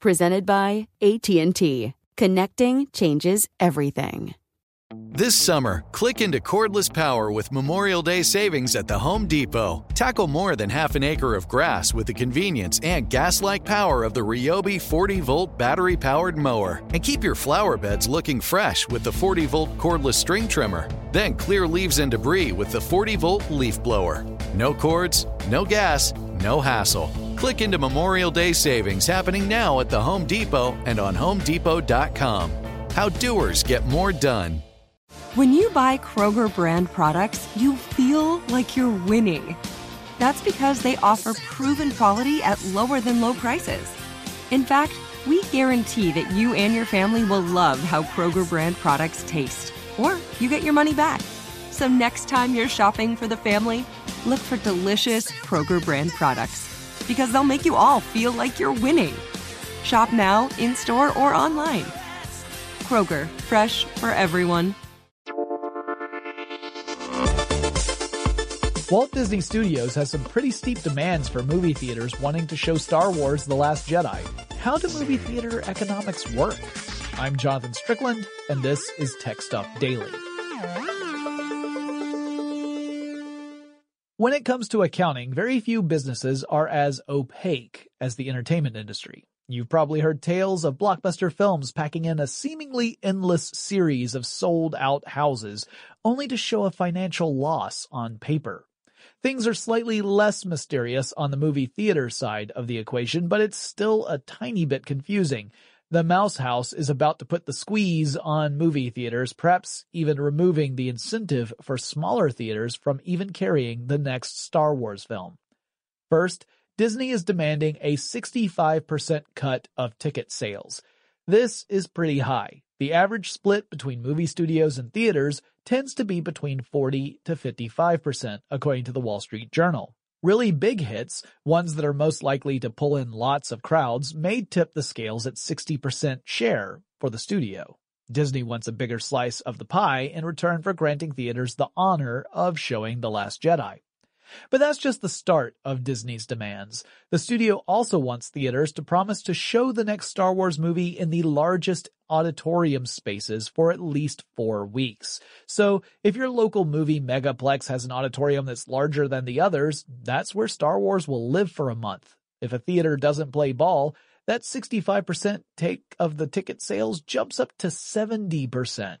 Presented by AT&T. Connecting changes everything. This summer, click into cordless power with Memorial Day savings at the Home Depot. Tackle more than half an acre of grass with the convenience and gas like power of the Ryobi 40 volt battery powered mower. And keep your flower beds looking fresh with the 40 volt cordless string trimmer. Then clear leaves and debris with the 40 volt leaf blower. No cords, no gas, no hassle. Click into Memorial Day savings happening now at the Home Depot and on HomeDepot.com. How doers get more done. When you buy Kroger brand products, you feel like you're winning. That's because they offer proven quality at lower than low prices. In fact, we guarantee that you and your family will love how Kroger brand products taste, or you get your money back. So next time you're shopping for the family, look for delicious Kroger brand products because they'll make you all feel like you're winning. Shop now, in store, or online. Kroger, fresh for everyone. Walt Disney Studios has some pretty steep demands for movie theaters wanting to show Star Wars The Last Jedi. How do movie theater economics work? I'm Jonathan Strickland, and this is Tech Stuff Daily. When it comes to accounting, very few businesses are as opaque as the entertainment industry. You've probably heard tales of blockbuster films packing in a seemingly endless series of sold out houses, only to show a financial loss on paper. Things are slightly less mysterious on the movie theater side of the equation, but it's still a tiny bit confusing. The Mouse House is about to put the squeeze on movie theaters, perhaps even removing the incentive for smaller theaters from even carrying the next Star Wars film. First, Disney is demanding a 65% cut of ticket sales. This is pretty high. The average split between movie studios and theaters tends to be between 40 to 55%, according to the Wall Street Journal. Really big hits, ones that are most likely to pull in lots of crowds, may tip the scales at 60% share for the studio. Disney wants a bigger slice of the pie in return for granting theaters the honor of showing The Last Jedi. But that's just the start of Disney's demands. The studio also wants theaters to promise to show the next Star Wars movie in the largest auditorium spaces for at least four weeks. So if your local movie megaplex has an auditorium that's larger than the others, that's where Star Wars will live for a month. If a theater doesn't play ball, that 65% take of the ticket sales jumps up to 70%.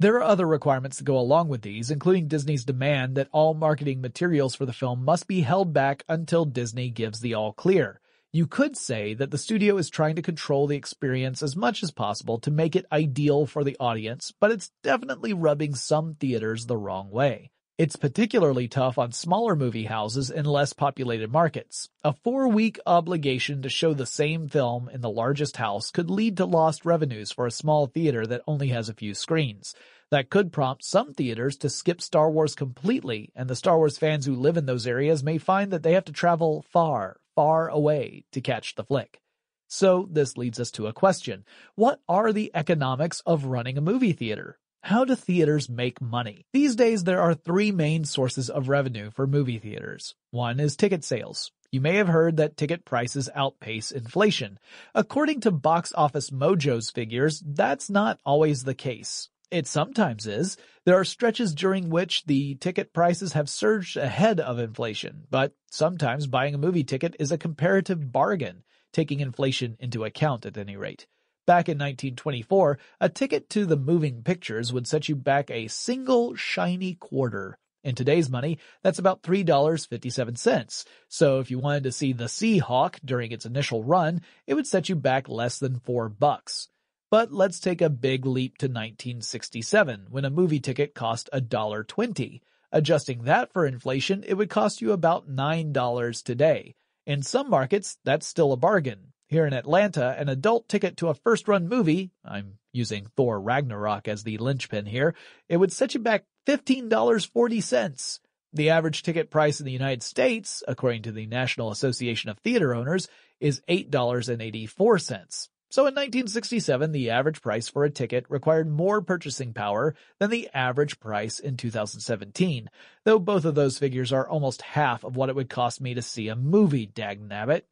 There are other requirements that go along with these, including Disney's demand that all marketing materials for the film must be held back until Disney gives the all clear. You could say that the studio is trying to control the experience as much as possible to make it ideal for the audience, but it's definitely rubbing some theaters the wrong way. It's particularly tough on smaller movie houses in less populated markets. A four week obligation to show the same film in the largest house could lead to lost revenues for a small theater that only has a few screens. That could prompt some theaters to skip Star Wars completely, and the Star Wars fans who live in those areas may find that they have to travel far, far away to catch the flick. So this leads us to a question. What are the economics of running a movie theater? How do theaters make money? These days, there are three main sources of revenue for movie theaters. One is ticket sales. You may have heard that ticket prices outpace inflation. According to Box Office Mojo's figures, that's not always the case. It sometimes is. There are stretches during which the ticket prices have surged ahead of inflation, but sometimes buying a movie ticket is a comparative bargain, taking inflation into account at any rate. Back in 1924, a ticket to the moving pictures would set you back a single shiny quarter. In today's money, that's about $3.57. So if you wanted to see the Seahawk during its initial run, it would set you back less than 4 bucks. But let's take a big leap to 1967, when a movie ticket cost $1.20. Adjusting that for inflation, it would cost you about $9 today. In some markets, that's still a bargain. Here in Atlanta, an adult ticket to a first run movie, I'm using Thor Ragnarok as the linchpin here, it would set you back $15.40. The average ticket price in the United States, according to the National Association of Theater Owners, is $8.84. So in 1967, the average price for a ticket required more purchasing power than the average price in 2017, though both of those figures are almost half of what it would cost me to see a movie, dagnabbit.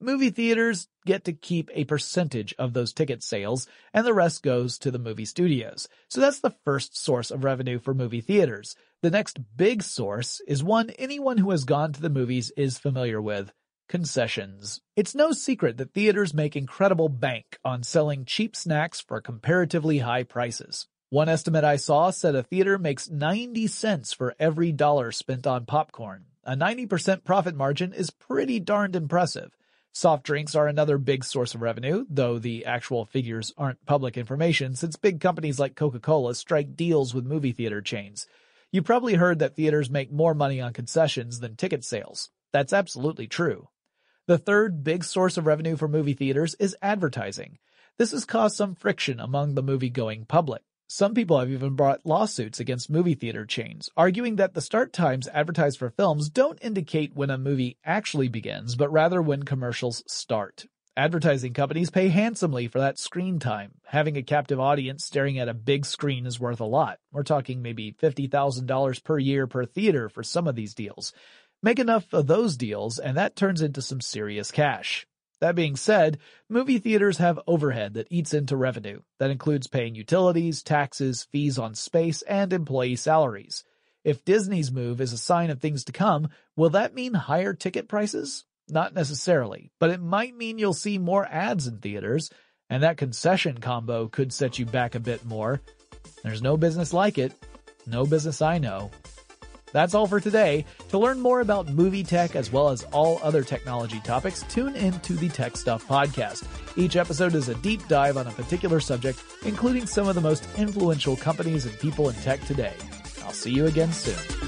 Movie theaters get to keep a percentage of those ticket sales, and the rest goes to the movie studios. So that's the first source of revenue for movie theaters. The next big source is one anyone who has gone to the movies is familiar with concessions. It's no secret that theaters make incredible bank on selling cheap snacks for comparatively high prices. One estimate I saw said a theater makes 90 cents for every dollar spent on popcorn. A 90% profit margin is pretty darned impressive. Soft drinks are another big source of revenue, though the actual figures aren't public information since big companies like Coca-Cola strike deals with movie theater chains. You probably heard that theaters make more money on concessions than ticket sales. That's absolutely true. The third big source of revenue for movie theaters is advertising. This has caused some friction among the movie-going public. Some people have even brought lawsuits against movie theater chains, arguing that the start times advertised for films don't indicate when a movie actually begins, but rather when commercials start. Advertising companies pay handsomely for that screen time. Having a captive audience staring at a big screen is worth a lot. We're talking maybe $50,000 per year per theater for some of these deals. Make enough of those deals and that turns into some serious cash. That being said, movie theaters have overhead that eats into revenue. That includes paying utilities, taxes, fees on space, and employee salaries. If Disney's move is a sign of things to come, will that mean higher ticket prices? Not necessarily, but it might mean you'll see more ads in theaters, and that concession combo could set you back a bit more. There's no business like it. No business I know. That's all for today. To learn more about movie tech as well as all other technology topics, tune in to the Tech Stuff podcast. Each episode is a deep dive on a particular subject, including some of the most influential companies and people in tech today. I'll see you again soon.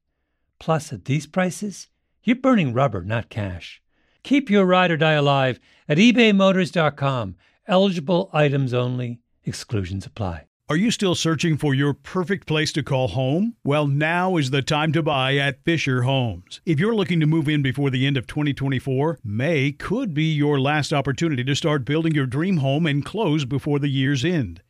Plus, at these prices, you're burning rubber, not cash. Keep your ride or die alive at ebaymotors.com. Eligible items only, exclusions apply. Are you still searching for your perfect place to call home? Well, now is the time to buy at Fischer Homes. If you're looking to move in before the end of 2024, May could be your last opportunity to start building your dream home and close before the year's end.